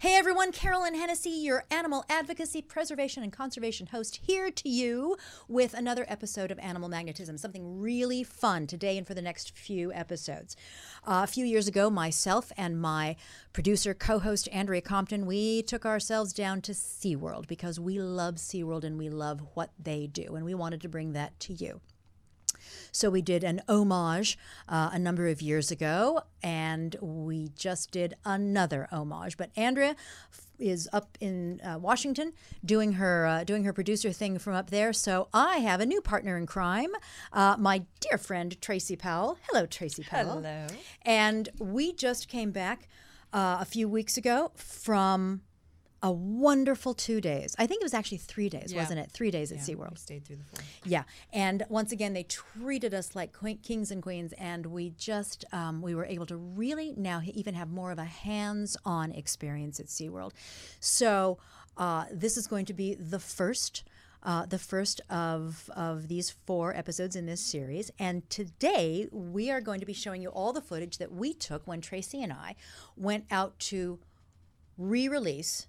Hey everyone, Carolyn Hennessy, your animal advocacy, preservation, and conservation host, here to you with another episode of Animal Magnetism. Something really fun today and for the next few episodes. Uh, a few years ago, myself and my producer, co host Andrea Compton, we took ourselves down to SeaWorld because we love SeaWorld and we love what they do, and we wanted to bring that to you. So we did an homage uh, a number of years ago, and we just did another homage. But Andrea is up in uh, Washington doing her uh, doing her producer thing from up there. So I have a new partner in crime, uh, my dear friend Tracy Powell. Hello, Tracy Powell. Hello. And we just came back uh, a few weeks ago from a wonderful two days. I think it was actually three days, Yeah. wasn't it? Three days at Yeah, SeaWorld. we stayed through the. Yeah, and once again, they treated us like kings and queens, and we just um, we were able to really now even have more of a hands-on experience at SeaWorld. So uh, this is going to be the first. Uh, the first of, of these four episodes in this series. And today we are going to be showing you all the footage that we took when Tracy and I went out to re release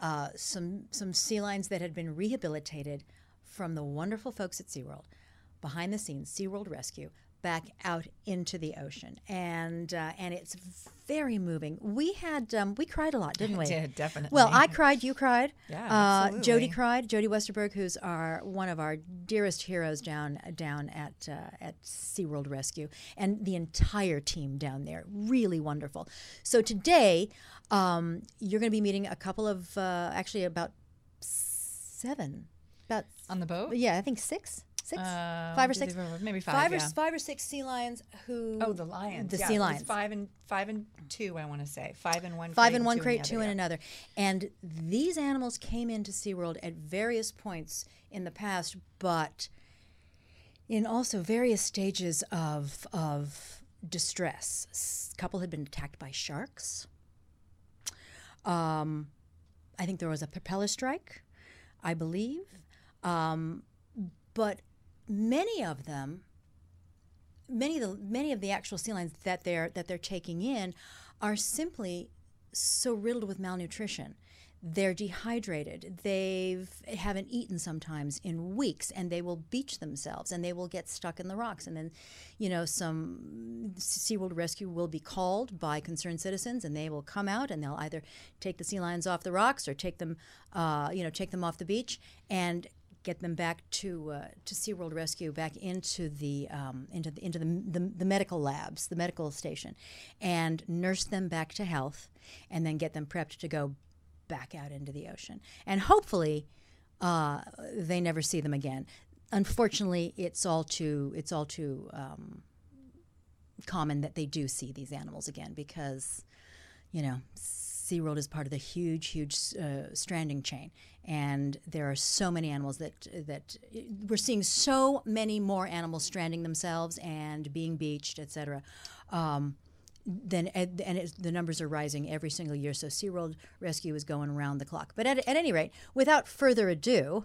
uh, some some sea lions that had been rehabilitated from the wonderful folks at SeaWorld, behind the scenes, SeaWorld Rescue, back out into the ocean. And uh, and it's very moving. We had um, we cried a lot, didn't we? did, definitely. Well, I cried, you cried. Yeah, uh, Jody cried. Jody Westberg, who's our one of our dearest heroes down down at uh, at SeaWorld Rescue, and the entire team down there, really wonderful. So today, um, you're going to be meeting a couple of uh, actually about seven, about on the boat. yeah, I think six, six, Uh, five or two, six, maybe five. five or yeah. s- five or six sea lions who Oh, the lions. the yeah, sea lions. Five and five and two. I want to say five and one. five crate in one and crate, two other, in another. And these animals came into SeaWorld at various points in the past, but in also various stages of of distress. S- couple had been attacked by sharks. Um, I think there was a propeller strike, I believe. Um, but many of them many of the many of the actual sea lions that they're that they're taking in are simply so riddled with malnutrition. They're dehydrated. They've haven't eaten sometimes in weeks, and they will beach themselves, and they will get stuck in the rocks. And then, you know, some SeaWorld Rescue will be called by concerned citizens, and they will come out, and they'll either take the sea lions off the rocks or take them, uh, you know, take them off the beach and get them back to uh, to SeaWorld Rescue, back into the um, into the into the, the the medical labs, the medical station, and nurse them back to health, and then get them prepped to go back out into the ocean, and hopefully uh, they never see them again. Unfortunately, it's all too it's all too um, common that they do see these animals again because you know, SeaWorld is part of the huge, huge uh, stranding chain. And there are so many animals that, that we're seeing so many more animals stranding themselves and being beached, et cetera. Um, then and it's, the numbers are rising every single year. So SeaWorld Rescue is going around the clock. But at, at any rate, without further ado,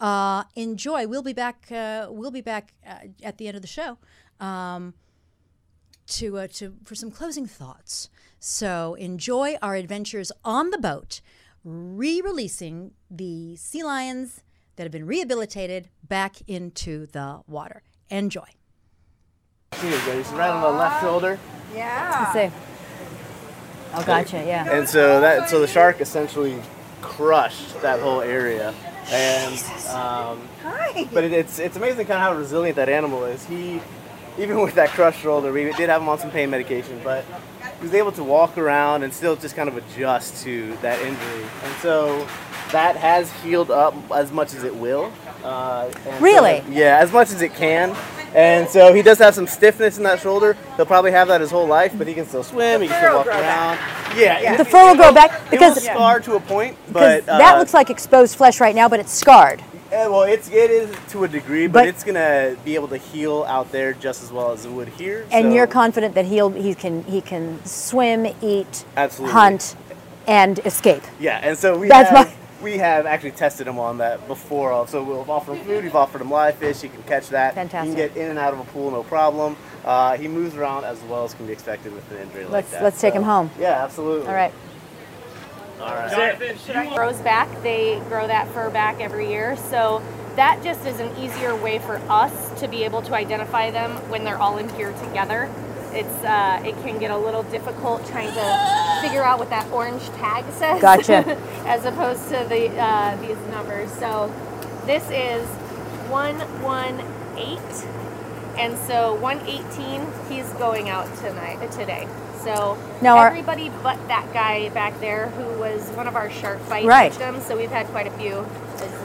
uh, enjoy. We'll be back. Uh, we'll be back uh, at the end of the show. Um, to uh, to for some closing thoughts. So enjoy our adventures on the boat, re-releasing the sea lions that have been rehabilitated back into the water. Enjoy. Here you go. He's right on the left shoulder. Let's see. Oh, gotcha. Yeah. And so that so the shark essentially crushed that whole area. And um, but it, it's it's amazing kind of how resilient that animal is. He even with that crushed shoulder, we did have him on some pain medication, but he was able to walk around and still just kind of adjust to that injury. And so that has healed up as much as it will. Uh, and so- Really? yeah, as much as it can. And so he does have some stiffness in that shoulder. He'll probably have that his whole life, but he can still swim. He can still walk around. Yeah, yeah. The fur will grow back because- it will scar to a point, Because but uh, that looks like exposed flesh right now, but it's scarred. eh, well, it's it is to a degree, but, But- it's gonna be able to heal out there just as well as it would here. And so- you're confident that he'll he can he can swim, eat, Absolutely. hunt, and escape. Yeah, and so we That's have, my- we have actually tested him on that before. So we've offered him food, we've offered him live fish, he can catch that. Fantastic. He can get in and out of a pool, no problem. Uh, he moves around as well as can be expected with an injury like Let's- that. let's take him home. Yeah, absolutely. All right. All grows back. They grow that fur back every year. So that just is an easier way for us to be able to identify them when they're all in here together. It's uh, it can get a little difficult trying to figure out what that orange tag says. Gotcha. as opposed to the uh, these numbers. So this is one one eight, and so one eighteen. He's going out tonight uh, today. So Now our- everybody but that guy back there who was one of our shark fight Right. victims. So we've had quite a few.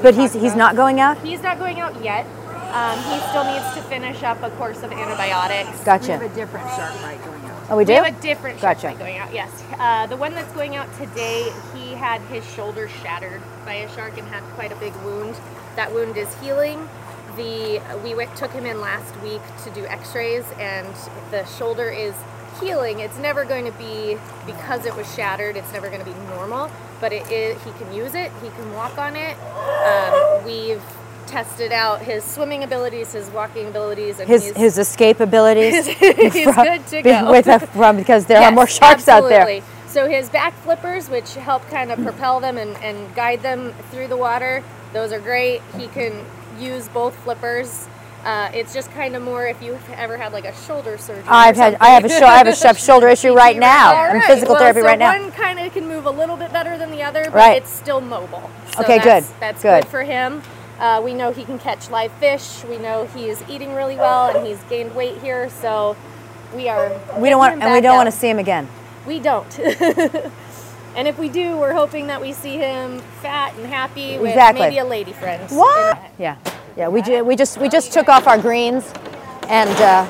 But he's he's about. not going out. He's not going out yet. Um, he still needs to finish up a course of antibiotics. Gotcha. We have a different shark bite going out. Oh, we do. We have a different shark Gotcha. bite going out. Yes, uh, the one that's going out today, he had his shoulder shattered by a shark and had quite a big wound. That wound is healing. The we went, took him in last week to do X-rays, and the shoulder is healing. It's never going to be because it was shattered. It's never going to be normal, but it is. He can use it. He can walk on it. Um, we've tested out his swimming abilities, his walking abilities, and His his escape abilities. he's from- good to go. With a, from because there are more sharks out there. So his back flippers, which help kind of propel them and, and guide them through the water, those are great. He can use both flippers. Uh, it's just kind of more if you've ever had like a shoulder surgery. I've had I have a sho- I have a sho- shoulder issue right now. All I'm physical well, therapy so right now. One kind of can move a little bit better than the other, but Right. it's still mobile. So Okay, that's, good, That's good. good for him. Uh, we know he can catch live fish. We know he is eating really well, and he's gained weight here. So we are. We don't want and we don't want to see him again. We don't. and if we do, we're hoping that we see him fat and happy with Exactly. maybe a lady friend. What? Yeah, yeah. We ju- we just we just took off our greens, and uh,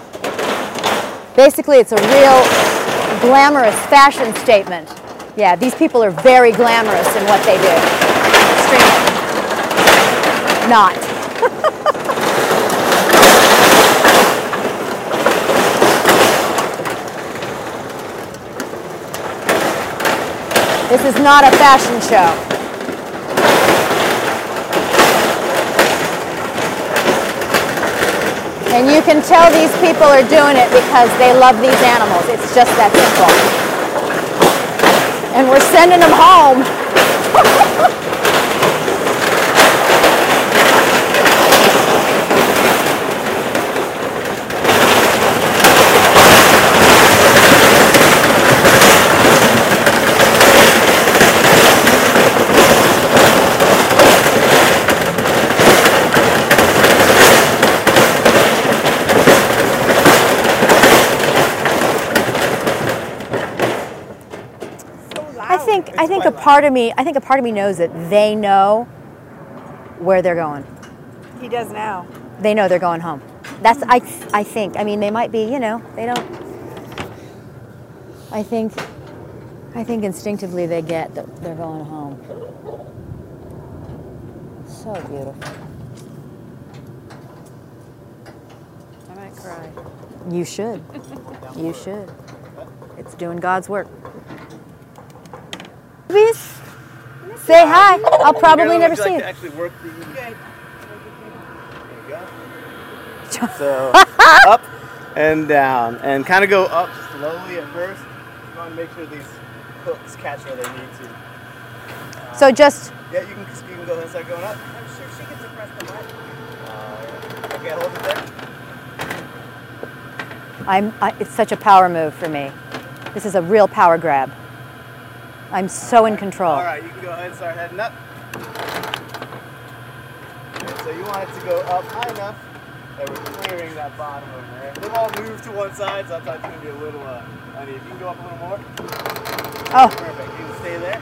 basically it's a real glamorous fashion statement. Yeah, these people are very glamorous in what they do. Extremely. Not. This is not a fashion show. And you can tell these people are doing it because they love these animals. It's just that simple. And we're sending them home. I think a part of me I think a part of me knows that they know where they're going. He does now. They know they're going home. That's I I think. I mean they might be, you know, they don't I think I think instinctively they get that they're going home. So beautiful. I might cry. You should. You should. It's doing God's work. Please say hi. I'll probably never see like you. actually work the. Good. There you go. So up and down, and kind of go up slowly at first. You want to make sure these hooks catch where they need to. So just Yeah, you can you can go ahead and start going up. I'm sure she can suppress the button. Uh, okay, hold it there. I'm. I, it's such a power move for me. This is a real power grab. I'm so in control. All right, you can go ahead and start heading up. And so you want it to go up high enough that we're clearing that bottom over there. They've all moved to one side, so I thought it's going to be a little uh, uneven. You can go up a little more. Oh, Perfect. You can stay there.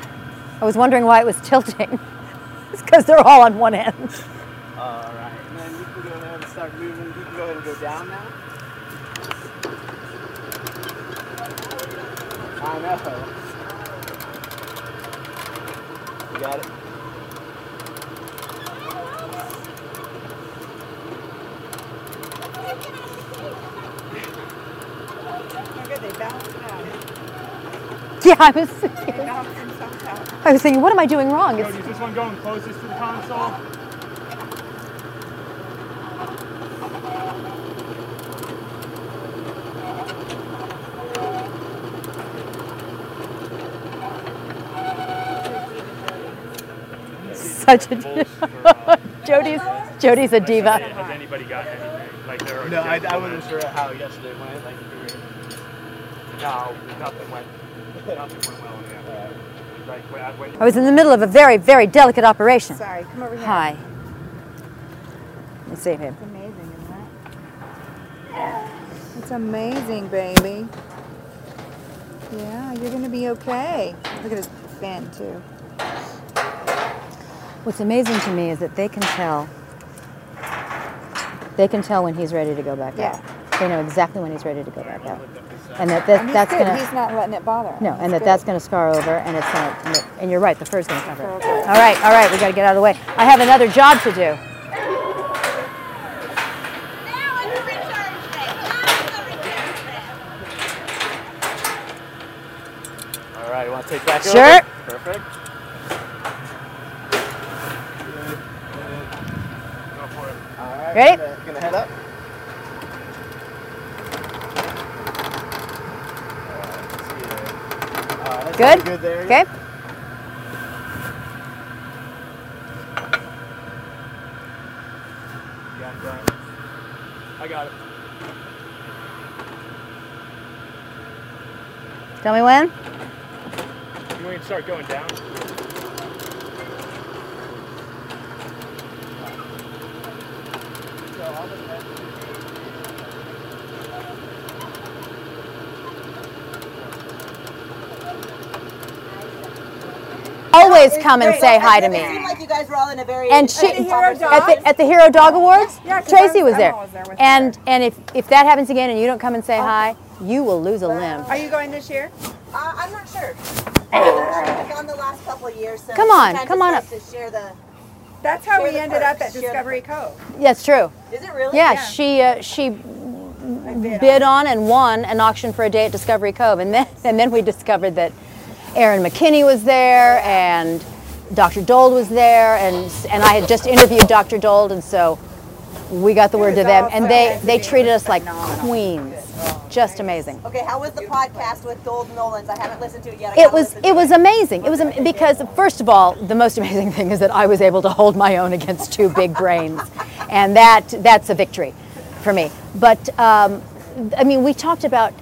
I was wondering why it was tilting. it's because they're all on one end. All right, and then you can go ahead and start moving. You can go ahead and go down now. I know. You got it. Good. They balance it out. Yeah, I was. They balance themselves out. I was thinking, what am I doing wrong? It's, Is this one going closest to the console? Such a bulls Jody's Jody's a diva. Has anybody gotten anything? Like there are No, I, I wasn't sure how yesterday went. Like, if you were- No, nothing went. Nothing went well. Yeah. Like when, when I was in the middle of a very very delicate operation. Sorry, come over here. Hi. Let's see him. It's amazing, isn't it? It's amazing, baby. Yeah, you're gonna be okay. Look at his fin too. What's amazing to me is that they can tell. They can tell when he's ready to go back Yeah. out. They know exactly when he's ready to go back out, and that, that And that's good. gonna He's not letting it bother him. no, He's and that good. that's gonna scar over, and it's gonna. And, you're right, the fur's gonna cover it. All right, all right, we got to get out of the way. I have another job to do. All right, you want to take back Sure. over? Perfect. go for it. All right. Ready? Gonna, gonna head up. All right, let's see uh, uh, here. All right, that's Good. Good there. Okay. Yeah. I got it. Tell me when. You want to start going down? Always come and say hi to me. like you guys were all in a very And she interesting Hero at the, at the Hero Dog Awards, Yeah, 'cause Tracy was was- there. Was there with And and if if that happens again and you don't come and say hi, you will lose a limb. Are you going this year? Uh, I'm not sure. I'm not sure. I've the last couple of years. So Come on, come on nice To share the. That's how Share we the ended up at share Discovery Cove. That's true. Is it really? Yeah, Yeah. she uh, she bid bid on and won an auction for a day at Discovery Cove, and then and then we discovered that Aaron McKinney was there and Dr. Dold was there, and and I had just interviewed Dr. Dold, and so we got the word to them, and they they treated with us like phenomenal. Just amazing. Okay, how was the podcast with Dold Nollens? I haven't listened to it yet. I It was it was amazing. It was am- because first of all, the most amazing thing is that I was able to hold my own against two big brains, and that that's a victory for me. But um, I mean, we talked about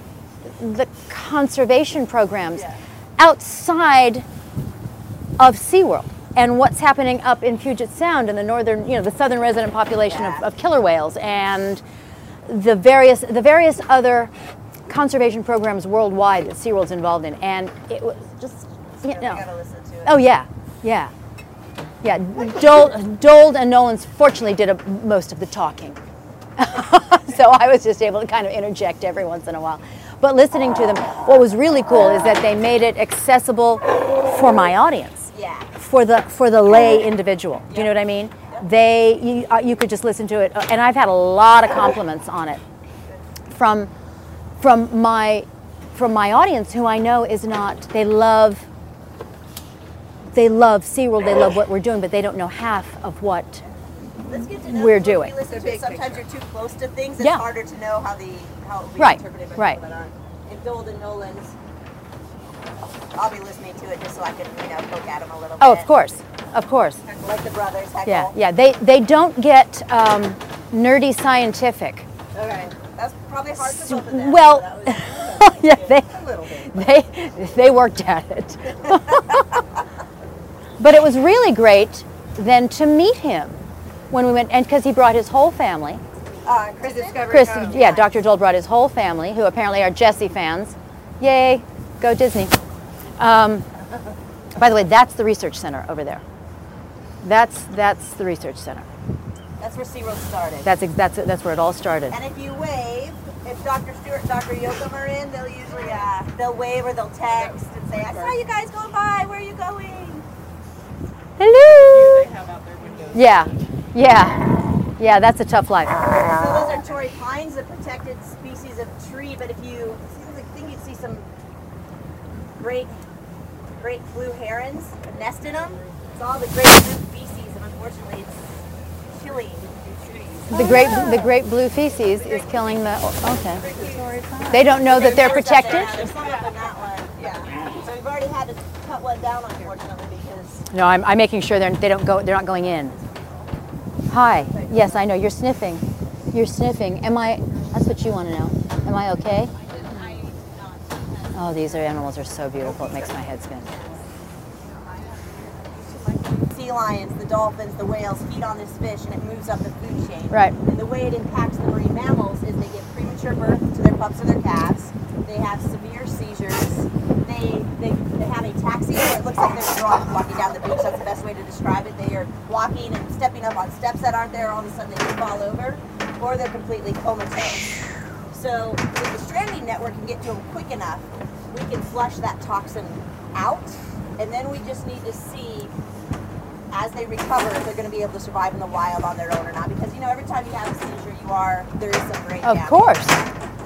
the conservation programs outside of SeaWorld and what's happening up in Puget Sound and the northern, you know, the southern resident population of, of killer whales and the various the various other conservation programs worldwide that SeaWorld's involved in, and it was just you know. gotta listen to it. Oh yeah, yeah, yeah. Dold, Dold and Nollens fortunately did a, most of the talking, so I was just able to kind of interject every once in a while. But listening to them, what was really cool is that they made it accessible for my audience Yeah. for the for the lay individual. Do you know what I mean? They you, uh, you could just listen to it, and I've had a lot of compliments on it from from my from my audience who I know is not. They love they love SeaWorld, they love what we're doing, but they don't know half of what. Let's get to know We're what we doing. listen to it. big Sometimes you're too close to things. It's Yeah. harder to know how the how it will be Right, interpreted by right. people that aren't. And Dold and Nollens, I'll be listening to it just so I can you know poke at them a little bit. Oh, of course, of course. Like the brothers. Heckle. Yeah, yeah. They they don't get um, nerdy scientific. Okay. That's probably hard for both of them. Well, so that was yeah, they a little bit. they they worked at it. but it was really great then to meet him when we went, and because he brought his whole family. Uh, Chris, Discovery Chris, Cove. yeah, Dr. Dold brought his whole family, who apparently are Jesse fans. Yay, go Disney. Um, by the way, that's the research center over there. That's that's the research center. That's where SeaWorld started. That's that's that's where it all started. and if you wave, if Dr. Stewart and Dr. Yochem are in, they'll usually uh, they'll wave or they'll text and say, "I saw you guys going by. Where are you going?" Hello. Yeah, yeah, yeah. That's a tough life. So those are Torrey pines, a protected species of tree. But if you, I think you'd see some great, great blue herons nest in them. It's all the great blue feces, and unfortunately, it's killing. The oh, great the great blue feces is killing the. Okay. They don't know that they're protected. there. There's some up in that one. Yeah. So we've already had to cut one down, unfortunately, because No, I'm, I'm making sure they're, they don't go. They're not going in. Hi. Yes, I know you're sniffing. You're sniffing. Am I? That's what you want to know. Am I okay? Oh, these are animals are so beautiful. It makes my head spin. sea lions, the dolphins, the whales feed on this fish and it moves up the food chain. Right. And the way it impacts the marine mammals is they give premature birth to their pups or their calves. They have severe seizures. They, they, they have ataxia it looks like they're drunk walking down the beach. That's the best way to describe it. They are walking and stepping up on steps that aren't there. All of a sudden they fall over or they're completely comatose. So if the stranding network can get to them quick enough, we can flush that toxin out. And then we just need to see as they recover if they're going to be able to survive in the wild on their own or not. Because you know, every time you have a seizure, you are there is some brain Of damage. course.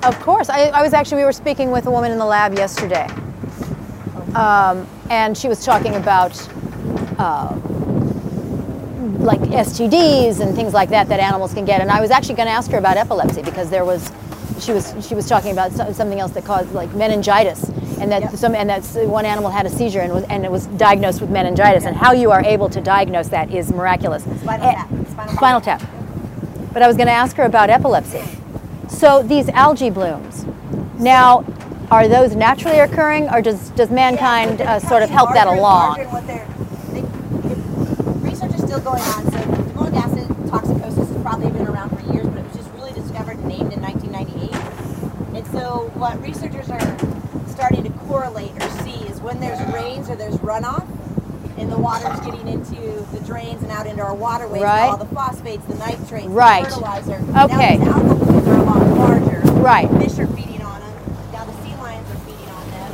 Of course. I, I was actually, we were speaking with a woman in the lab yesterday. Um, and she was talking about uh, like STDs and things like that that animals can get. And I was actually going to ask her about epilepsy because there was, she was she was talking about something else that caused like meningitis, and that Yep. some and that one animal had a seizure and was and it was diagnosed with meningitis. And how you are able to diagnose that is miraculous. Spinal Eh, tap. Spinal, Spinal tap. But I was going to ask her about epilepsy. So these algae blooms, now, are those naturally occurring, or does does mankind Yeah, uh, sort of help that larger along? what they're- research is still going on. So acid toxicosis has probably been around for years, but it was just really discovered and named in 1998. And so what researchers are starting to correlate or see is when there's rains or there's runoff, and the water's getting into the drains and out into our waterways, Right. all the phosphates, the nitrates, Right. the fertilizer. Okay. Now these algal blooms are a lot larger. Right. Fish are feeding on them. Now the sea lions are feeding on them.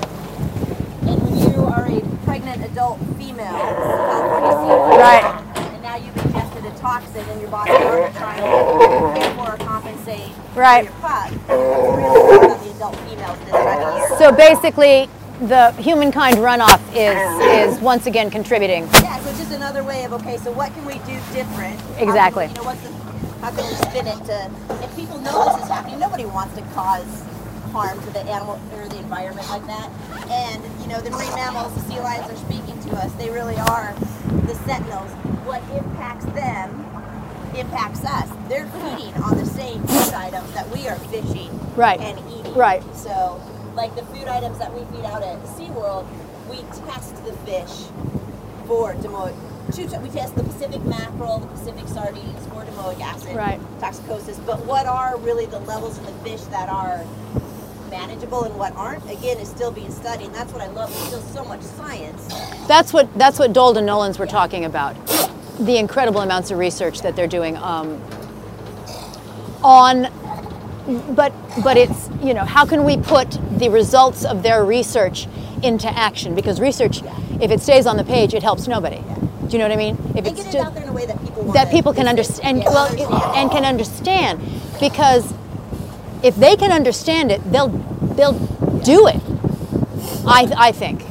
And when you are a pregnant adult female, California sea lion, Right. and now you've ingested a toxin in your body in order to pay for or compensate Right. for your pup, it's really hard on the adult females this time of year. So basically, the humankind runoff is is once again contributing. Yeah, so it's just another way of okay. So what can we do different? How can Exactly. we- you know, what's the, how can we spin it to? If people know this is happening, nobody wants to cause harm to the animal or the environment like that. And you know, the marine mammals, the sea lions are speaking to us. They really are the sentinels. What impacts them impacts us. They're feeding on the same food items that we are fishing Right. and eating. Right. So, like the food items that we feed out at SeaWorld, we test the fish for domoic. two- We test the Pacific mackerel, the Pacific sardines for domoic acid Right. toxicosis. But what are really the levels in the fish that are manageable and what aren't? Again, is still being studied. And that's what I love. There's still so much science. That's what that's what Dold and Nollens were talking about. The incredible amounts of research that they're doing um, on, but but it's you know how can we put the results of their research into action? Because research, if it stays on the page, it helps nobody. Do you know what I mean? If And get it out there in a way that people want that people can understand Yeah, well and can understand because if they can understand it they'll they'll do it i i think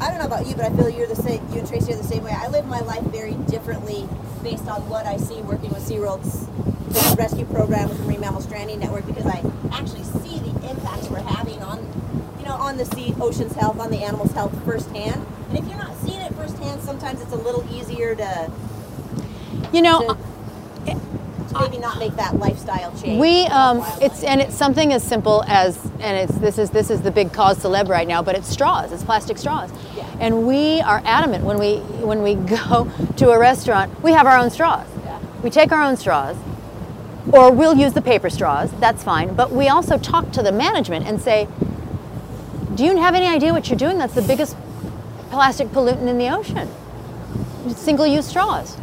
I don't know about you, but I feel you're the same. You and Tracy are the same way. I live my life very differently based on what I see working with SeaWorld's fish rescue program with the Marine Mammal Stranding Network because I actually see the impacts we're having on, you know, on the sea, ocean's health, on the animals' health firsthand. And if you're not seeing it firsthand, sometimes it's a little easier to, you know to, to maybe not make that lifestyle change. we um it's and it's something as simple as and it's this is this is the big cause celeb right now but it's straws it's plastic straws Yeah. and we are adamant when we when we go to a restaurant we have our own straws Yeah. we take our own straws or we'll use the paper straws that's fine but we also talk to the management and say do you have any idea what you're doing that's the biggest plastic pollutant in the ocean single-use straws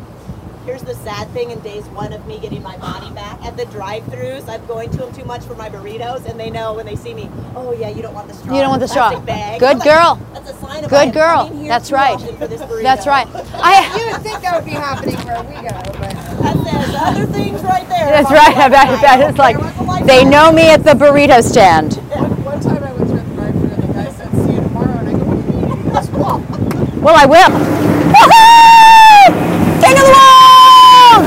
Here's the sad thing in days one of me getting my body back. At the drive-throughs, I'm going to them too much for my burritos, and they know when they see me, oh yeah, you don't want the straw. You don't want the straw. Bag. Good like, girl. That's a sign of Good I am girl. here That's too right. often for this burrito. that's right i You would think that would be happening where we go, but That says other things right there. That's about right. the I bet, I it's like There was a lifestyle. they know me at the burrito stand. one time I went to a drive-thru and the guy said, "See you tomorrow," and I go, "What do you mean?" He goes, "Well, Well, I will. Woohoo! King of the world!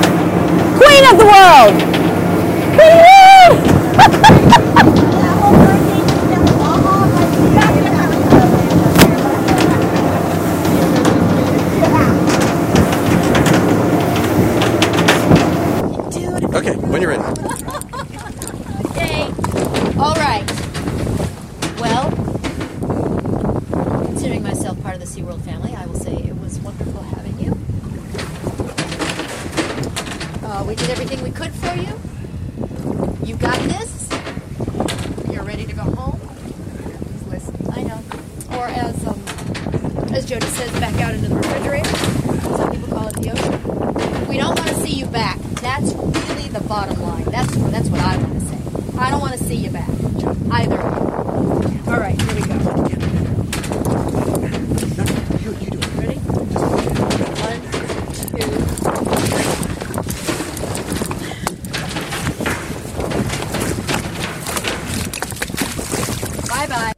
Queen of the world! Woo! That whole hurricane was down in Baja, like, back in Africa. finally, I will say it was wonderful having you. Uh, we did everything we could for you. You got this. You're ready to go home. Just listen. I know. Or as um, as Jody says, back out into the refrigerator. Some people call it the ocean. We don't want to see you back. That's really the bottom line. That's that's what I want to say. I don't want to see you back, either. All right, here we go. Ready? One, two. Bye bye.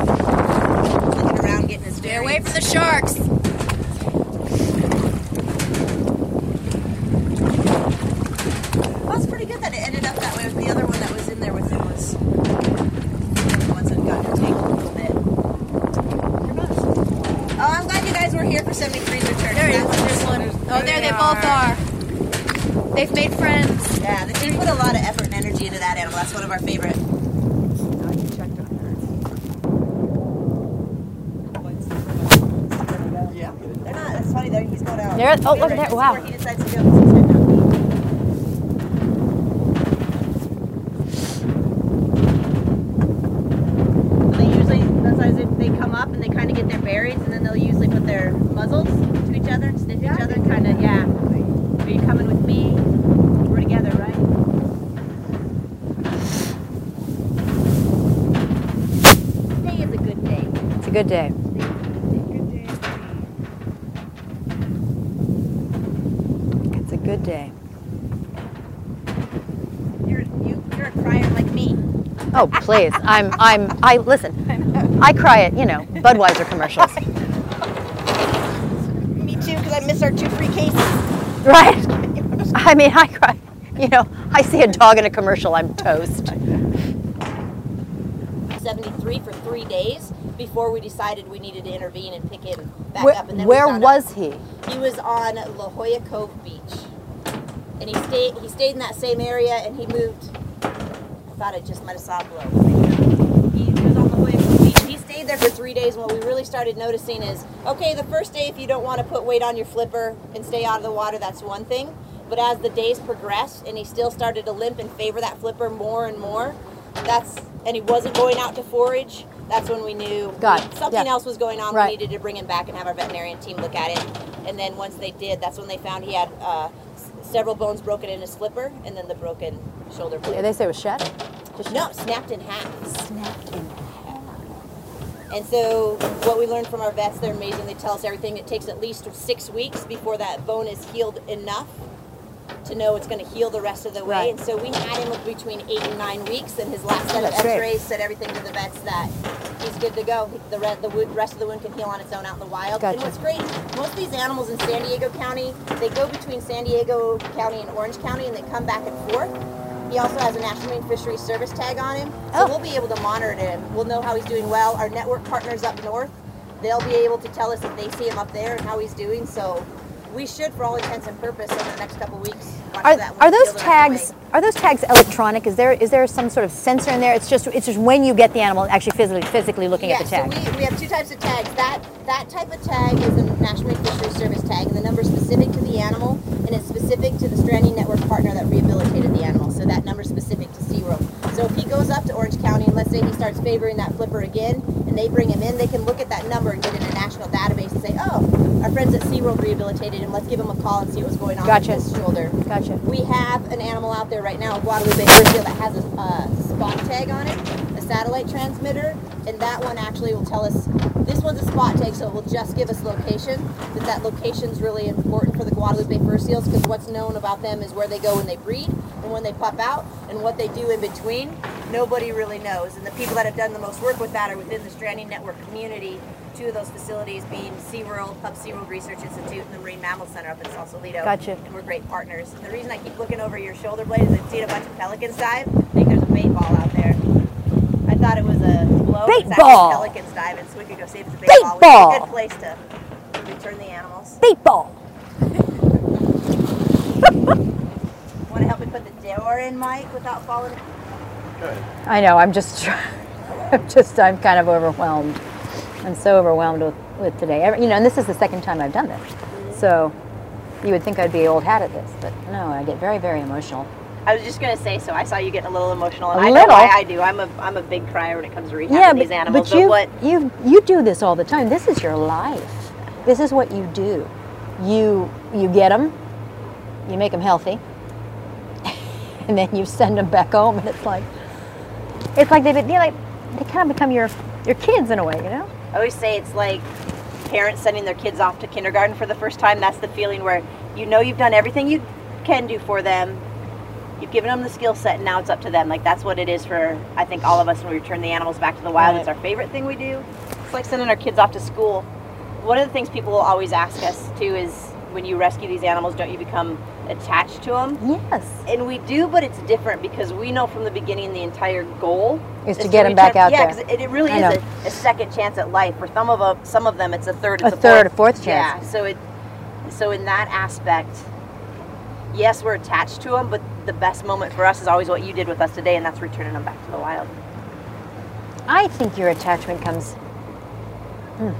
Looking around, getting his Stay away from the sharks. Well, it's pretty good that it ended up that way with the other one that was in there with him was the ones that got entangled a little bit. Oh, I'm glad you guys were here for 73's return. There he is. That's- There's one. Oh, there they both are. They've made friends. Yeah, they they put a lot of effort and energy into that animal. That's one of our favorite. Yeah. They're not. That's funny. They're, he's going out. There- oh, look there, wow. Where he decides to go. 'cause he's heading out. They usually, that's why they- they come up and they kind of get their berries, and then they'll usually put their muzzles to each other, and sniff each other, kind of, yeah. Are you coming with me? We're together, right? Today is a good day. It's a good day. It's a good day. You're you, you're a crier like me. Oh, please. I'm, I'm, I, listen, I cry at, you know, Budweiser commercials. Me too, because I miss our two free cases. Right? I mean, I cry. You know, I see a dog in a commercial, I'm toast. 73 for three days before we decided we needed to intervene and pick him back Where, up. And then where was out he? he? was on La Jolla Cove Beach, and he stayed. He stayed in that same area, and he moved. I thought I just might have saw a blow. He was on La Jolla Cove Beach. He stayed there for three days. And what we really started noticing is, okay, the first day, if you don't want to put weight on your flipper and stay out of the water, that's one thing. But as the days progressed, and he still started to limp and favor that flipper more and more, that's and he wasn't going out to forage. That's when we knew Got it. something Yeah. else was going on. Right. We needed to bring him back and have our veterinarian team look at it. And then once they did, that's when they found he had uh, s- several bones broken in his flipper, and then the broken shoulder blade. Yeah, they say it was shattered. Just no, snapped in half. snapped in. Half. And so, what we learned from our vets, they're amazing. They tell us everything. It takes at least six weeks before that bone is healed enough to know it's going to heal the rest of the way. Right. And so, we had him between eight and nine weeks, and his last set of That's. X-rays said everything to the vets that he's good to go. The, re- the wound, rest of the wound can heal on its own out in the wild. And Gotcha. what's great, most of these animals in San Diego County, they go between San Diego County and Orange County, and they come back and forth. He also has a National Marine Fisheries Service tag on him, so Oh. we'll be able to monitor him. We'll know how he's doing well. Our network partners up north, they'll be able to tell us if they see him up there and how he's doing. So we should, for all intents and purposes, over the next couple weeks, watch Are, that are those heal the rest of the tags are those tags electronic? Is there is there some sort of sensor in there? It's just it's just when you get the animal actually physically physically looking yeah, at the tag. So we, we have two types of tags. That that type of tag is a National Marine Fisheries Service tag, and the number is specific to the animal, and it's specific to the stranding network partner that rehabilitated the animal. So that number is specific to SeaWorld. So if he goes up to Orange County, and let's say he starts favoring that flipper again, and they bring him in, they can look at that number and get in a national database and say, oh, our friends at SeaWorld rehabilitated him. Let's give him a call and see what's going on Gotcha. with his shoulder. Gotcha. We have an animal out there right now, a Guadalupe fur seal that has a uh, spot tag on it, a satellite transmitter, and that one actually will tell us. This one's a spot tag, so it will just give us location. But that location's really important for the Guadalupe fur seals because what's known about them is where they go when they breed, and when they pop out and what they do in between, nobody really knows. And the people that have done the most work with that are within the Stranding Network community. Two of those facilities being SeaWorld, Hubbs SeaWorld Research Institute, and the Marine Mammal Center up in Sausalito. Gotcha. And we're great partners. And the reason I keep looking over your shoulder blade is I've seen a bunch of pelicans dive. I think there's a bait ball out there. I thought it was a globe. Bait ball. Pelicans diving, so we could go see if it's a bait, Bait ball. ball. Which is a good place to return the animals. Bait ball. Want to help me put the door in, Mike, without falling? I know. I'm just, I'm just, I'm kind of overwhelmed. I'm so overwhelmed with, with today. You know, and this is the second time I've done this. So, you would think I'd be old hat at this, but no, I get very, very emotional. I was just gonna say, so I saw you getting a little emotional, and A I know little. why I do. I'm a I'm a big crier when it comes to rehabbing yeah, these but, animals. but you, what you, you do this all the time. This is your life. This is what you do. You, you get them, you make them healthy, and then you send them back home, and it's like, it's like they, they like, they kind of become your, your kids in a way, you know? I always say, it's like parents sending their kids off to kindergarten for the first time. That's the feeling where you know you've done everything you can do for them. You've given them the skill set, and now it's up to them. Like that's what it is for I think all of us when we return the animals back to the wild. Right. It's our favorite thing we do. It's like sending our kids off to school. One of the things people will always ask us too is when you rescue these animals, don't you become attached to them? Yes. And we do, but it's different because we know from the beginning the entire goal Is to get them back out yeah, there. 'cause it, it really I is a, a second chance at life. For some of them, some of them, it's a third. A It's third, a fourth. fourth Yeah. chance. So it, so in that aspect, yes, we're attached to them, but the best moment for us is always what you did with us today, and that's returning them back to the wild. I think your attachment comes. Hmm,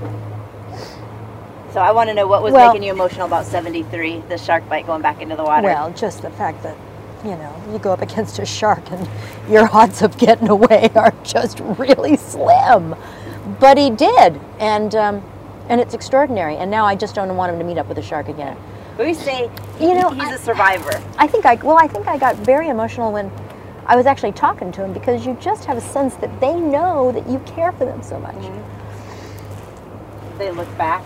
So I want to know what was Well- making you emotional about 73, the shark bite going back into the water. Well, just the fact that, you know, you go up against a shark and your odds of getting away are just really slim. But he did, and um, and it's extraordinary. And now I just don't want him to meet up with a shark again. But we say You know, he's I- a survivor. I think I well, I think I got very emotional when I was actually talking to him because you just have a sense that they know that you care for them so much. They look back.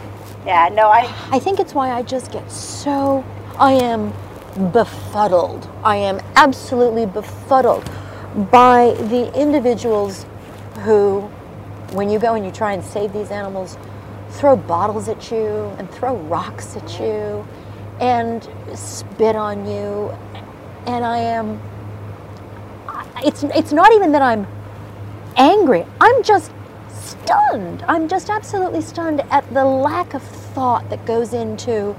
Yeah. No, I. I think it's why I just get so I am befuddled. I am absolutely befuddled by the individuals who when you go and you try and save these animals throw bottles at you and throw rocks at you and spit on you and I am it's it's not even that I'm angry. I'm just stunned. I'm just absolutely stunned at the lack of thought that goes into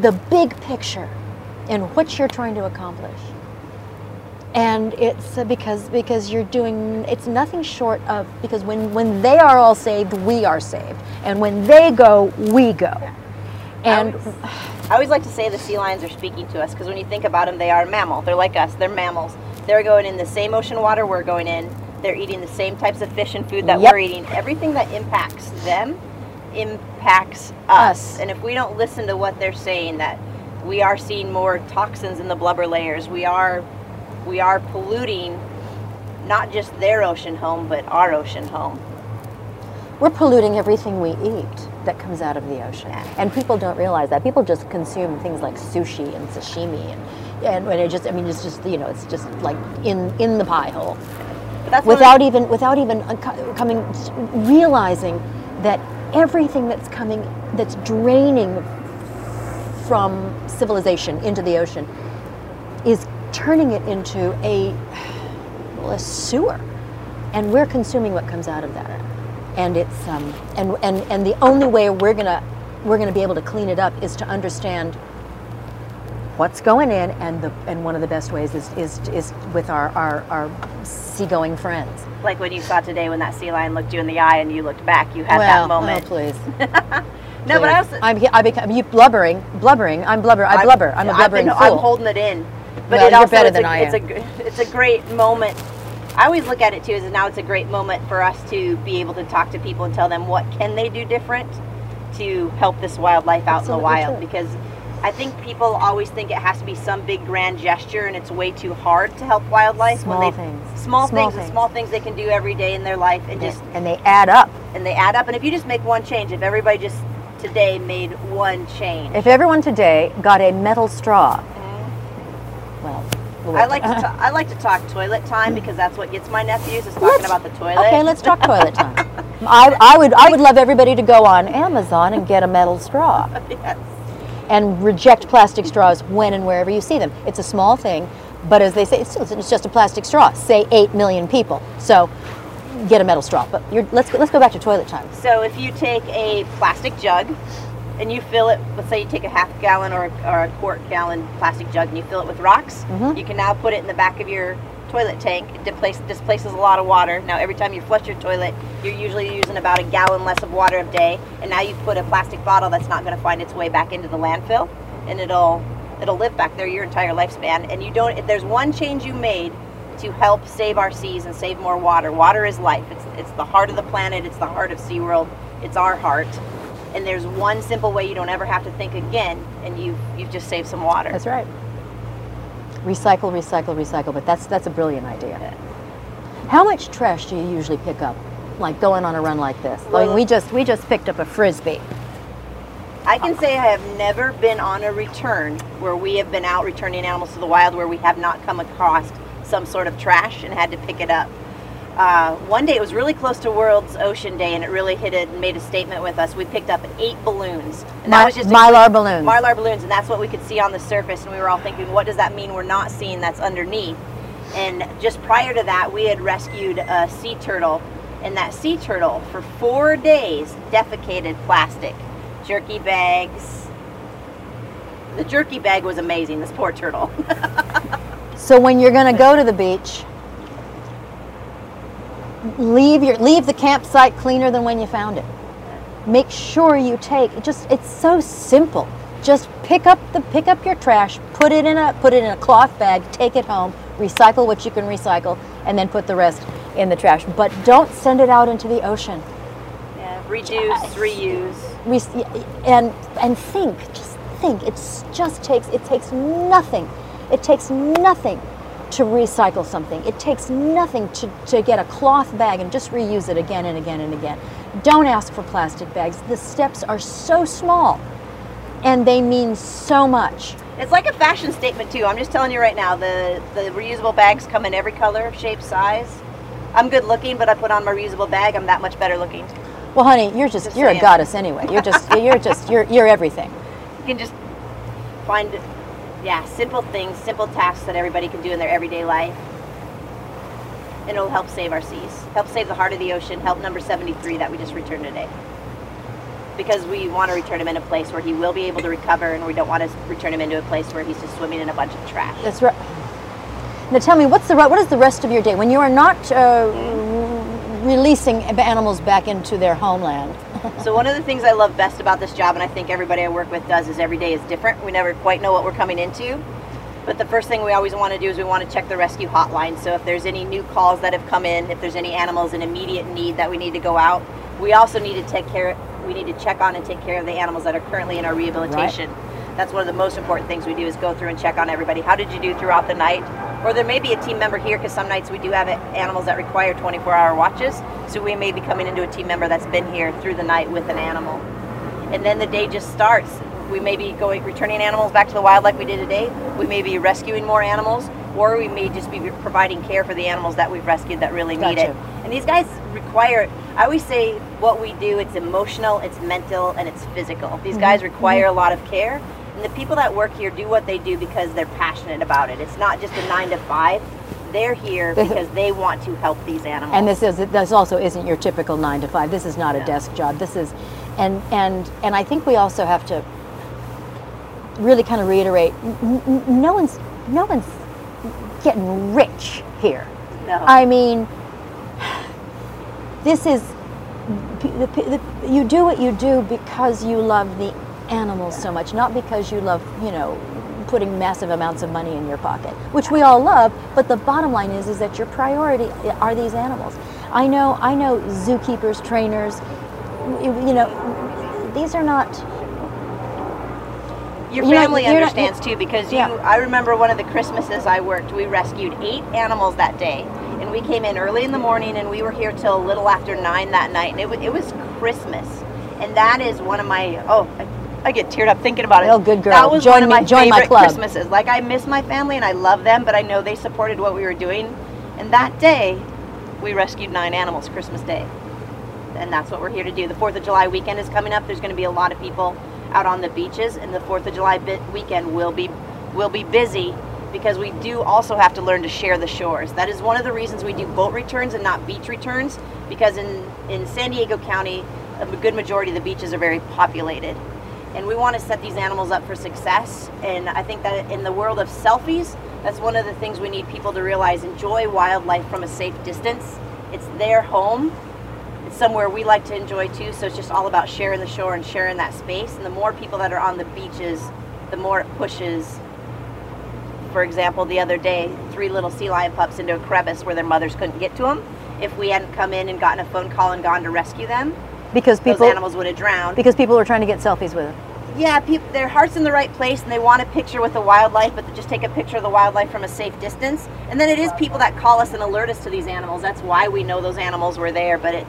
the big picture in what you're trying to accomplish. And it's because because you're doing it's nothing short of because when when they are all saved, we are saved, and when they go, we go. And I always like to say the sea lions are speaking to us because when you think about them, they are a mammal. They're like us. They're mammals. They're going in the same ocean water we're going in. They're eating the same types of fish and food that Yep. we're eating. Everything that impacts them impacts us. Us. And if we don't listen to what they're saying, that we are seeing more toxins in the blubber layers, we are we are polluting not just their ocean home, but our ocean home. we're polluting everything we eat that comes out of the ocean. And people don't realize that. People just consume things like sushi and sashimi and and, and it just I mean it's just you know it's just like in in the pie hole. That's one of the- without even without even coming realizing that everything that's coming that's draining from civilization into the ocean is turning it into a, well, a sewer. And we're consuming what comes out of that. And it's um, and, and and the only way we're gonna we're gonna be able to clean it up is to understand what's going in and the and one of the best ways is is, is with our, our our seagoing friends like when you saw today when that sea lion looked you in the eye and you looked back, you had well, that moment. Oh, please. no, but I also I'm, I become you blubbering, blubbering. I'm blubber. I blubber. I'm a blubbering been- fool. I'm holding it in. But Well, it you're also, better it's than a, I it's. A, it's a great moment. I always look at it too as now it's a great moment for us to be able to talk to people and tell them what can they do different to help this wildlife out in the wild true. because I think people always think it has to be some big grand gesture and it's way too hard to help wildlife Small when they things. small, Small things, things. small things they can do every day in their life and just and they add up. and they add up and if you just make one change if everybody just today made one change If everyone today got a metal straw, Mm-hmm. well, I like to Uh-huh. I like to talk toilet time because that's what gets my nephews is talking about the toilet. Okay, let's talk toilet time. I, I would I would love everybody to go on Amazon and get a metal straw Yes. And reject plastic straws when and wherever you see them. It's a small thing, but as they say, it's, just a plastic straw. Say eight million people, so get a metal straw. But let's let's go back to toilet time. So if you take a plastic jug and you fill it, let's say you take a half gallon or, or a quart gallon plastic jug and you fill it with rocks, Mhm. you can now put it in the back of your toilet tank. It displace, displaces a lot of water. Now every time you flush your toilet, you're usually using about a gallon less of water a day. And now you've put a plastic bottle that's not going to find its way back into the landfill, and it'll it'll live back there your entire lifespan. And you don't. If there's one change you made to help save our seas and save more water. Water is life. It's it's the heart of the planet. It's the heart of SeaWorld. It's our heart. And there's one simple way you don't ever have to think again, and you you've just saved some water. That's right. Recycle, recycle, recycle. But that's that's a brilliant idea. How much trash do you usually pick up, like going on a run like this? I mean, we just we just picked up a frisbee. I can say I have never been on a return where we have been out returning animals to the wild where we have not come across some sort of trash and had to pick it up. Uh, one day it was really close to World's Ocean Day and it really hit it and made a statement with us. We picked up eight balloons. And My- a Mylar quick- balloons. Mylar balloons, and that's what we could see on the surface. And we were all thinking, what does that mean we're not seeing that's underneath? And just prior to that, we had rescued a sea turtle, and that sea turtle for four days defecated plastic, jerky bags. The jerky bag was amazing. This poor turtle. So when you're going to go to the beach, leave your leave the campsite cleaner than when you found it. Make sure you take it just it's so simple. Just pick up the pick up your trash, put it in a put it in a cloth bag, take it home, recycle what you can recycle, and then put the rest in the trash. But don't send it out into the ocean. yeah, reduce, reuse. Re- and and think, just think. It's just takes it takes nothing. It takes nothing to recycle something. It takes nothing to, to get a cloth bag and just reuse it again and again and again. Don't ask for plastic bags. The steps are so small and they mean so much. It's like a fashion statement too. I'm just telling you right now. The the reusable bags come in every color, shape, size. I'm good looking, but I put on my reusable bag. I'm that much better looking. Well, honey, you're just, Just you're a goddess anyway. You're just you're just you're you're everything. You can just find, yeah, simple things, simple tasks that everybody can do in their everyday life. And it'll help save our seas, help save the heart of the ocean, help number 73 that we just returned today. Because we want to return him in a place where he will be able to recover, and we don't want to return him into a place where he's just swimming in a bunch of trash. That's right. Now tell me, what's the what is the rest of your day when you are not uh, releasing animals back into their homeland? So one of the things I love best about this job, and I think everybody I work with does, is every day is different. We never quite know what we're coming into. But the first thing we always want to do is we want to check the rescue hotline. So if there's any new calls that have come in, if there's any animals in immediate need that we need to go out, we also need to take care. We need to check on and take care of the animals that are currently in our rehabilitation. That's one of the most important things we do is go through and check on everybody. How did you do throughout the night? Or there may be a team member here because some nights we do have animals that require 24-hour watches. So we may be coming into a team member that's been here through the night with an animal. And then the day just starts. We may be going returning animals back to the wild like we did today. We may be rescuing more animals, or we may just be providing care for the animals that we've rescued that really need Gotcha. it. And these guys require. I always say what we do. It's emotional, it's mental, and it's physical. These mm-hmm. guys require mm-hmm. a lot of care. And the people that work here do what they do because they're passionate about it. It's not just a nine to five. They're here because they want to help these animals. And this is this also isn't your typical nine to five. This is not a No. desk job. This is, and and and I think we also have to really kind of reiterate: no one's no one's getting rich here. no. I mean, this is the, the, you do what you do because you love the animals so much, not because you love you know putting massive amounts of money in your pocket, which we all love. But the bottom line is is that your priority are these animals. I know I know zookeepers, trainers, you, know, these are not. Your You're not- family you're not- understands too because you. Yeah. I remember one of the Christmases I worked. We rescued eight animals that day, and we came in early in the morning, and we were here till a little after nine that night, and it was it was Christmas, and that is one of my oh. I- get teared up thinking about it. Oh, good girl. That was Join one of me- my my favorite club. Christmases. Like I miss my family and I love them, but I know they supported what we were doing. And that day, we rescued nine animals Christmas Day. And that's what we're here to do. The 4th of July weekend is coming up. There's going to be a lot of people out on the beaches and the 4th of July weekend will be will be busy because we do also have to learn to share the shores. That is one of the reasons we do boat returns and not beach returns because in in San Diego County, a good majority of the beaches are very populated. And we want to set these animals up for success. And I think that in the world of selfies, that's one of the things we need people to realize. Enjoy wildlife from a safe distance. It's their home. It's somewhere we like to enjoy too. So it's just all about sharing the shore and sharing that space. And the more people that are on the beaches, the more it pushes. For example, the other day, three little sea lion pups into a crevice where their mothers couldn't get to them. If we hadn't come in and gotten a phone call and gone to rescue them, Because those people animals would have drowned. because people are trying to get selfies with them. Yeah, peop their heart's in the right place and they want a picture with the wildlife, but just take a picture of the wildlife from a safe distance. And then it is people that call us and alert us to these animals. That's why we know those animals were there. But it,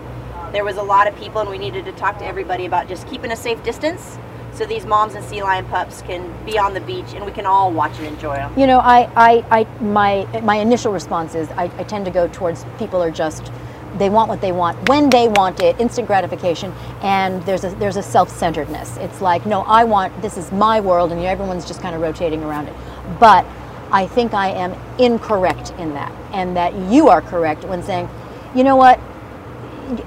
there was a lot of people, and we needed to talk to everybody about just keeping a safe distance, so these moms and sea lion pups can be on the beach and we can all watch and enjoy them. You know, I, I, I my my initial response is I, I tend to go towards people are just they want what they want when they want it, instant gratification, and there's a there's a self-centeredness. It's like, no, I want this is my world, and everyone's just kind of rotating around it. But I think I am incorrect in that, and that you are correct when saying, you know what,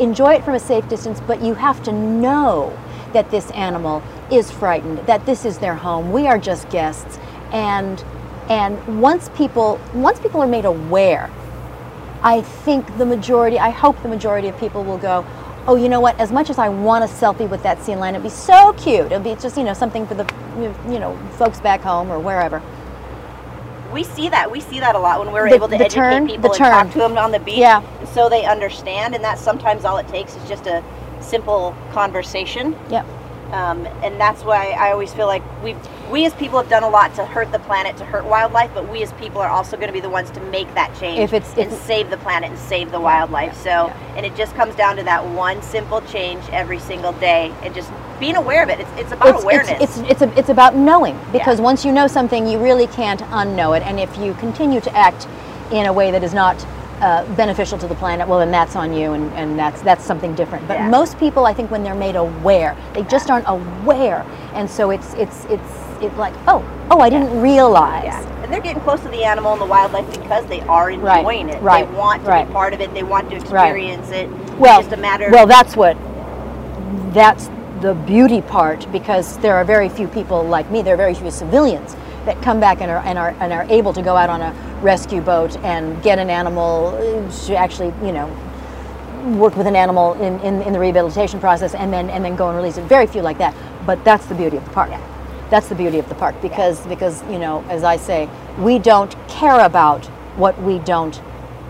enjoy it from a safe distance, but you have to know that this animal is frightened, that this is their home. We are just guests, and and once people once people are made aware, I think the majority, I hope the majority of people will go. Oh, you know what? As much as I want a selfie with that sea lion, it'd be so cute. It'd be just you know something for the you know folks back home or wherever. We see that. We see that a lot when we're The- able to educate turn, people and talk to them on the beach, Yeah. so they understand. And that's sometimes all it takes is just a simple conversation. Yep. Um, and that's why I always feel like we we as people have done a lot to hurt the planet, to hurt wildlife, but we as people are also going to be the ones to make that change If it's- and it- save the planet and save the wildlife. So, and it just comes down to that one simple change every single day, and just being aware of it. It's, it's about awareness. It's it's it's, a, it's about knowing because Yeah. once you know something, you really can't unknow it. And if you continue to act in a way that is not uh, beneficial to the planet, well, then that's on you, and, and that's that's something different. But Yeah. most people, I think, when they're made aware, they just aren't aware, and so it's it's it's it's like, oh, oh, I didn't realize. Yeah, and they're getting close to the animal and the wildlife because they are Right, enjoying it. right, They want to right. be part of it. They want to experience it. Well, it's just a matter. well, that's what that's the beauty part because there are very few people like me. There are very few civilians that come back and are and are and are able to go out on a rescue boat and get an animal to actually, you know, work with an animal in, in, in the rehabilitation process and then and then go and release it. Very few like that. But that's the beauty of the park. That's the beauty of the park because because you know, as I say, we don't care about what we don't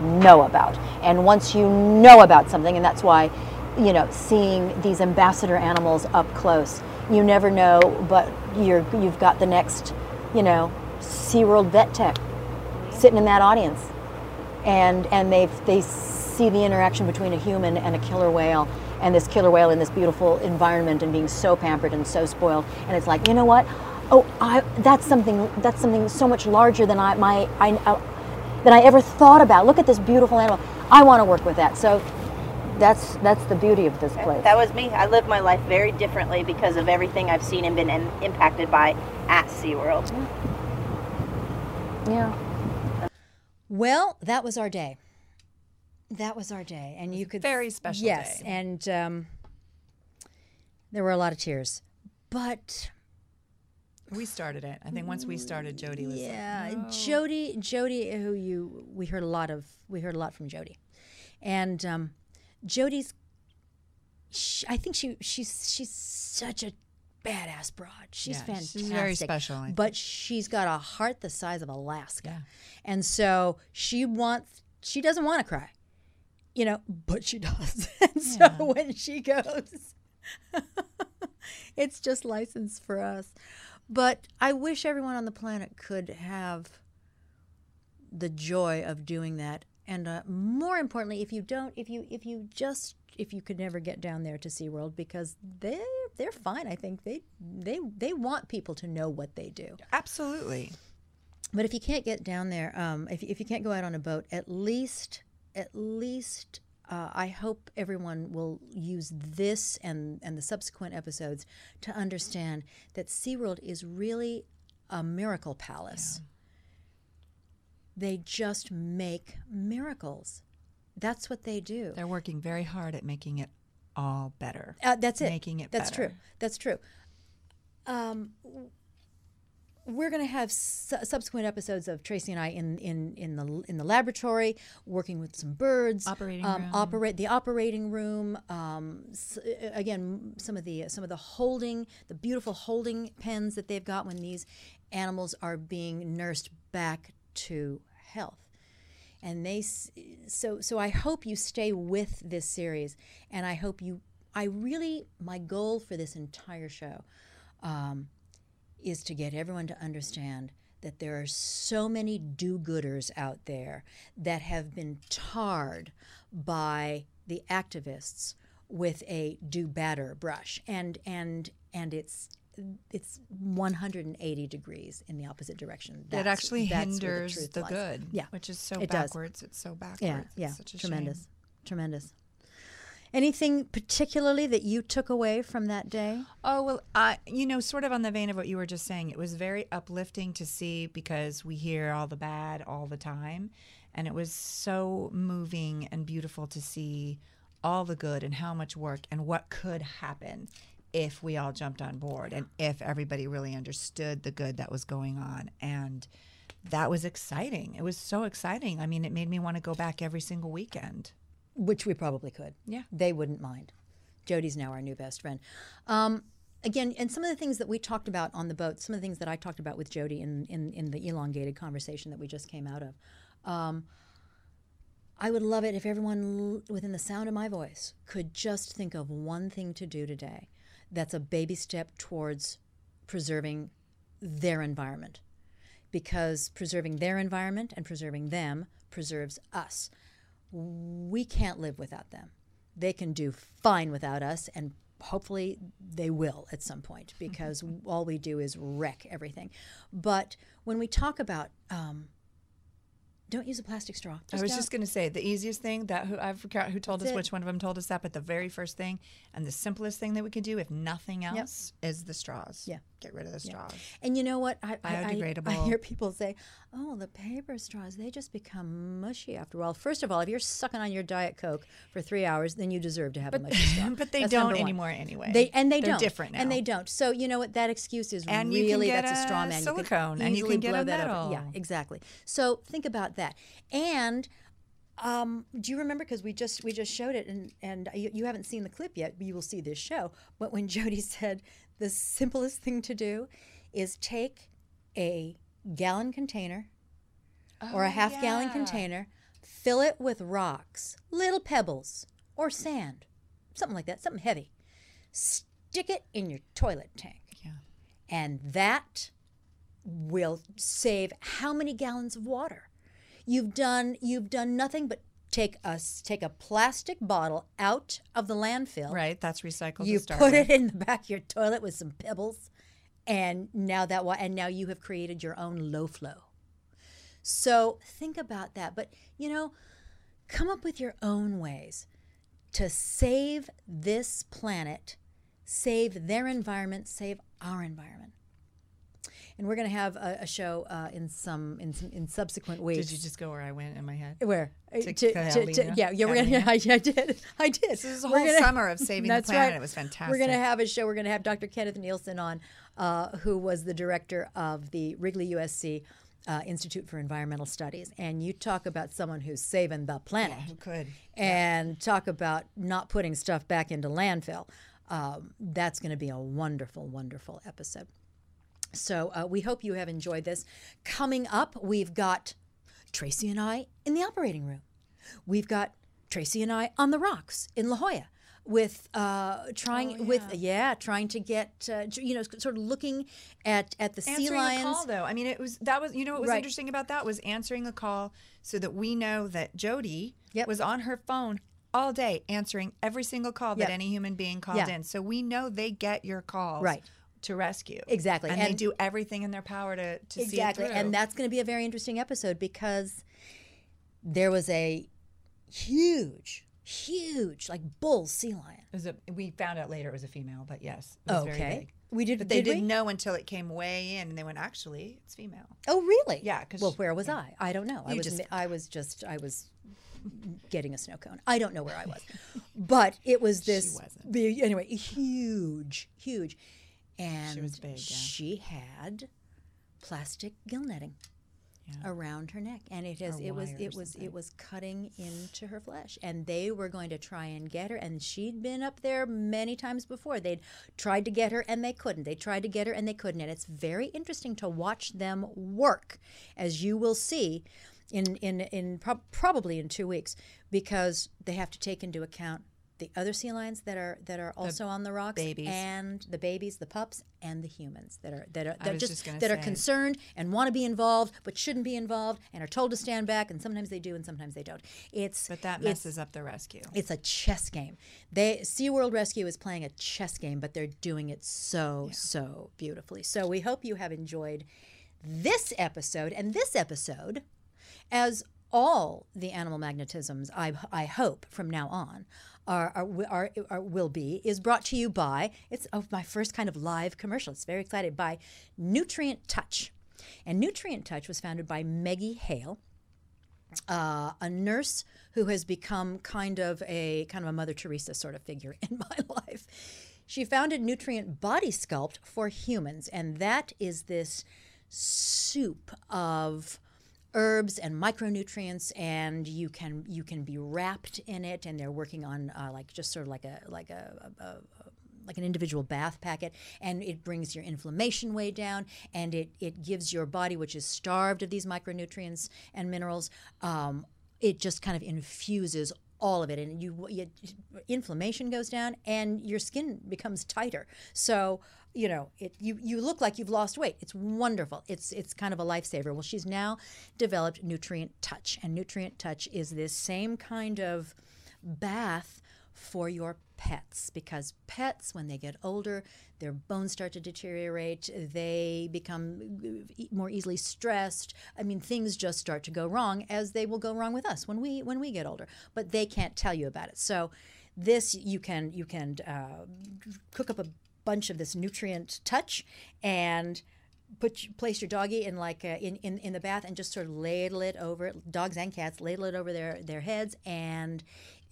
know about. And once you know about something, and that's why, you know, seeing these ambassador animals up close, you never know, but you're you've got the next, you know, SeaWorld vet tech sitting in that audience. And and they they see the interaction between a human and a killer whale and this killer whale in this beautiful environment and being so pampered and so spoiled. And it's like you know what? Oh I that's something that's something so much larger than I my I uh, than I ever thought about. Look at this beautiful animal. I want to work with that. So that's that's the beauty of this place That was me. I live my life very differently because of everything I've seen and been im- impacted by at SeaWorld. yeah Well, that was our day. That was our day, and you could very special Yes, day. and um, there were a lot of tears, but We started it. I think once we started, Jody was yeah, like, no. Jody, Jody, who you we heard a lot of, we heard a lot from Jody, and um, Jody's. sh I think she she's she's such a badass broad. She's Yeah, fantastic. she's very special, but she's got a heart the size of Alaska, Yeah. and so she wants. She doesn't want to cry, you know, but she does. and so when she goes, it's just license for us. But I wish everyone on the planet could have the joy of doing that and uh, more importantly, if you don't, if you if you just if you could never get down there to SeaWorld because they they're fine. I think they they they want people to know what they do. Absolutely. But if you can't get down there, um, if, if you can't go out on a boat, at least, at least, uh, I hope everyone will use this and, and the subsequent episodes to understand that SeaWorld is really a miracle palace. They just make miracles. That's what they do. They're working very hard at making it all better. Uh, that's it. Making it better. That's better. true. That's true. Um, we're going to have su- subsequent episodes of Tracy and I in, in, in the in the laboratory, working with some birds, Operating um, room. operate the operating room. Um, s- again, some of the some of the holding, the beautiful holding pens that they've got when these animals are being nursed back to health. And they so so i hope you stay with this series and i hope you i really my goal for this entire show um, is to get everyone to understand that there are so many do-gooders out there that have been tarred by the activists with a do better brush. And and and it's it's 180 degrees in the opposite direction. It actually that's hinders truth the good. Yeah, Which is so it does. backwards. It's so backwards. Yeah, It's yeah, such a tremendous, shame. tremendous. Anything particularly that you took away from that day? Oh well, I you know, sort of on the vein of what you were just saying, it was very uplifting to see because we hear all the bad all the time, and it was so moving and beautiful to see all the good and how much work and what could happen if we all jumped on board and if everybody really understood the good that was going on and that was exciting. It was so exciting. I mean, it made me want to go back every single weekend. Which we probably could. Yeah. They wouldn't mind. Jody's now our new best friend. Um, again, and some of the things that we talked about on the boat, some of the things that I talked about with Jody in, in, in the elongated conversation that we just came out of. Um, I would love it if everyone l- within the sound of my voice could just think of one thing to do today that's a baby step towards preserving their environment. Because preserving their environment and preserving them preserves us we can't live without them. They can do fine without us, and hopefully they will at some point because all we do is wreck everything. But when we talk about, um, don't use a plastic straw. I was don't. just going to say the easiest thing that who I forgot who told That's us it. which one of them told us that, but the very first thing and the simplest thing that we could do, if nothing else, is the straws. Yeah. Get rid of the straws. And you know what? I, I, I, I hear people say, "Oh, the paper straws, they just become mushy after a while." First of all, if you're sucking on your diet coke for three hours, then you deserve to have a mushy straw. but they That's don't anymore anyway. They and they They're don't different now. and they don't. So you know what? That excuse is And really that's a straw man. silicone, you can and you can get blow a that over. Yeah, exactly. So think about that. And um, do you remember? Because we just we just showed it, and and you, you haven't seen the clip yet. But you will see this show. But when Jody said the simplest thing to do is take a gallon container or a oh, half gallon container, fill it with rocks, little pebbles or sand, something like that, something heavy. Stick it in your toilet tank. Yeah. And that will save how many gallons of water? You've done you've done nothing but take a take a plastic bottle out of the landfill. Right, that's recycled. You put with. it in the back of your toilet with some pebbles, and now that and now you have created your own low flow. So think about that. But you know, come up with your own ways to save this planet, save their environment, save our environment. And we're going to have a, a show uh, in some in some in subsequent weeks. Did you just go where I went in my head? Where To to, to, to- yeah yeah we're gonna? I, I did I did This is a whole summer of saving the planet. right. It was fantastic. We're gonna have a show. We're gonna have Dr. Kenneth Nealson on, uh, who was the director of the Wrigley USC uh, Institute for Environmental Studies, and you talk about someone who's saving the planet Who could? and talk about not putting stuff back into landfill. Um, that's going to be a wonderful, wonderful episode. So uh, we hope you have enjoyed this. Coming up, we've got Tracy and I in the operating room. We've got Tracy and I on the rocks in La Jolla. with uh, trying with yeah trying to get uh, you know sort of looking at at the sea answering lions. a call though. I mean, it was that was you know what was Right. interesting about that was answering a call so that we know that Jody Yep. was on her phone all day answering every single call that any human being called Yeah. in. So we know they get your calls Right. To rescue. Exactly. and, they do everything in their power to to exactly. see it and that's going to be a very interesting episode because there was a huge huge like bull sea lion. It was a, we found out later it was a female, but yes, it was very okay. we did But they did didn't we? know until it came way in, and they went, "Actually, it's female." oh really? Yeah, 'cause well where was i? I don't know. I was just- i was just i was getting a snow cone. I don't know where i was. But it was this wasn't. anyway huge huge and was big, yeah. she had plastic gill netting Yeah. around her neck and it has Or it was it was something. it was cutting into her flesh and they were going to try and get her and she'd been up there many times before they'd tried to get her and they couldn't they tried to get her and they couldn't and it's very interesting to watch them work as you will see in in in prob probably in 2 weeks because they have to take into account the other sea lions that are that are also on the rocks babies. and the babies the pups and the humans that are that are that just, just that are concerned and want to be involved but shouldn't be involved and are told to stand back and sometimes they do and sometimes they don't it's But that messes up the rescue. it's a chess game. They SeaWorld Rescue is playing a chess game, but they're doing it so, so beautifully. So we hope you have enjoyed this episode and this episode, as all the animal magnetisms, I, I hope from now on, are, are, are, are will be, is brought to you by, it's my first kind of live commercial. It's very excited by Nutrient Touch. And Nutrient Touch was founded by Meggie Hale uh, a nurse who has become kind of a kind of a Mother Teresa sort of figure in my life. She founded Nutrient Body Sculpt for humans, and that is this soup of herbs and micronutrients and you can you can be wrapped in it and they're working on uh, like just sort of like a like a, a, a like an individual bath packet and it brings your inflammation way down and it, it gives your body which is starved of these micronutrients and minerals um, it just kind of infuses all of it and you, you inflammation goes down and your skin becomes tighter. So you know it you, you look like you've lost weight. It's wonderful. It's it's kind of a lifesaver. Well she's now developed nutrient touch and nutrient touch is this same kind of bath for your pets because pets when they get older their bones start to deteriorate they become more easily stressed. I mean things just start to go wrong as they will go wrong with us when we when we get older but they can't tell you about it. So this you can you can uh, cook up a bunch of this nutrient touch and put place your doggy in like a, in, in in the bath and just sort of ladle it over dogs and cats ladle it over their their heads. And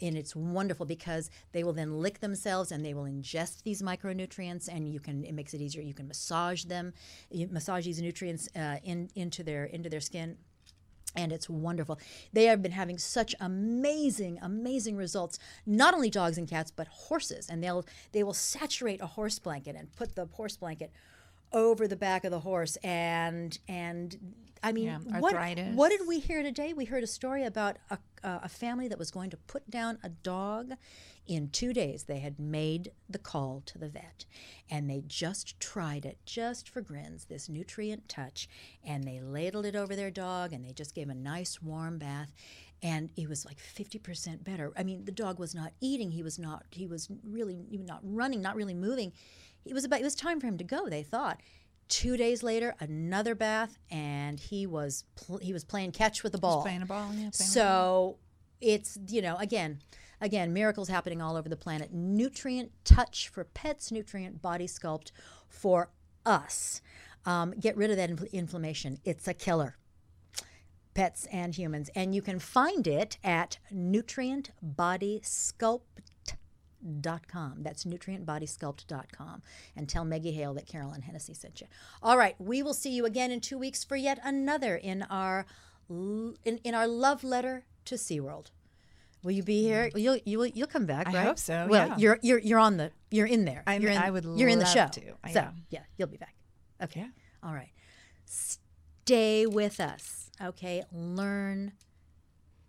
and it's wonderful because they will then lick themselves and they will ingest these micronutrients and you can it makes it easier. You can massage them massage these nutrients uh, in into their into their skin and it's wonderful. They have been having such amazing, amazing results. Not only dogs and cats, but horses. And they'll they will saturate a horse blanket and put the horse blanket over the back of the horse. And and I mean, Yeah, what what did we hear today? We heard a story about a, a a family that was going to put down a dog. In two days, they had made the call to the vet, and they just tried it just for grins. This nutrient touch, and they ladled it over their dog, and they just gave a nice warm bath, and it was like fifty percent better. I mean, the dog was not eating. He was not. He was really not running. Not really moving. It was about. It was time for him to go. They thought. Two days later, another bath, and he was pl- he was playing catch with the ball. playing a ball, yeah, playing with a so it's you know again, again miracles happening all over the planet. Nutrient touch for pets, nutrient body sculpt for us. Um, get rid of that infl- inflammation. It's a killer pets and humans. And you can find it at nutrientbodysculpt.com. That's nutrientbodysculpt.com. And tell Maggie Hale that Carolyn Hennessy sent you. All right, we will see you again in two weeks for yet another in our in, in our love letter to SeaWorld. Will you be here? Mm. You'll you'll you'll come back, I right? hope so, Well, yeah. you're you're you're on the you're in there. I'm- you're in, I would you're in the show. to. I so am. yeah, you'll be back. Okay. Yeah. All right. Stay with us. Okay. Learn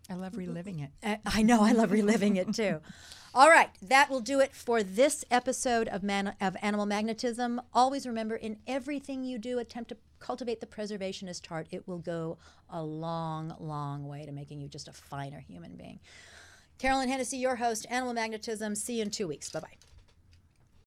I love reliving it. I I know. I love reliving it too. All right, that will do it for this episode of Man of Animal Magnetism. Always remember, in everything you do, attempt to cultivate the preservationist heart. It will go a long, long way to making you just a finer human being. Carolyn Hennessy, your host, Animal Magnetism. See you in two weeks. Bye bye.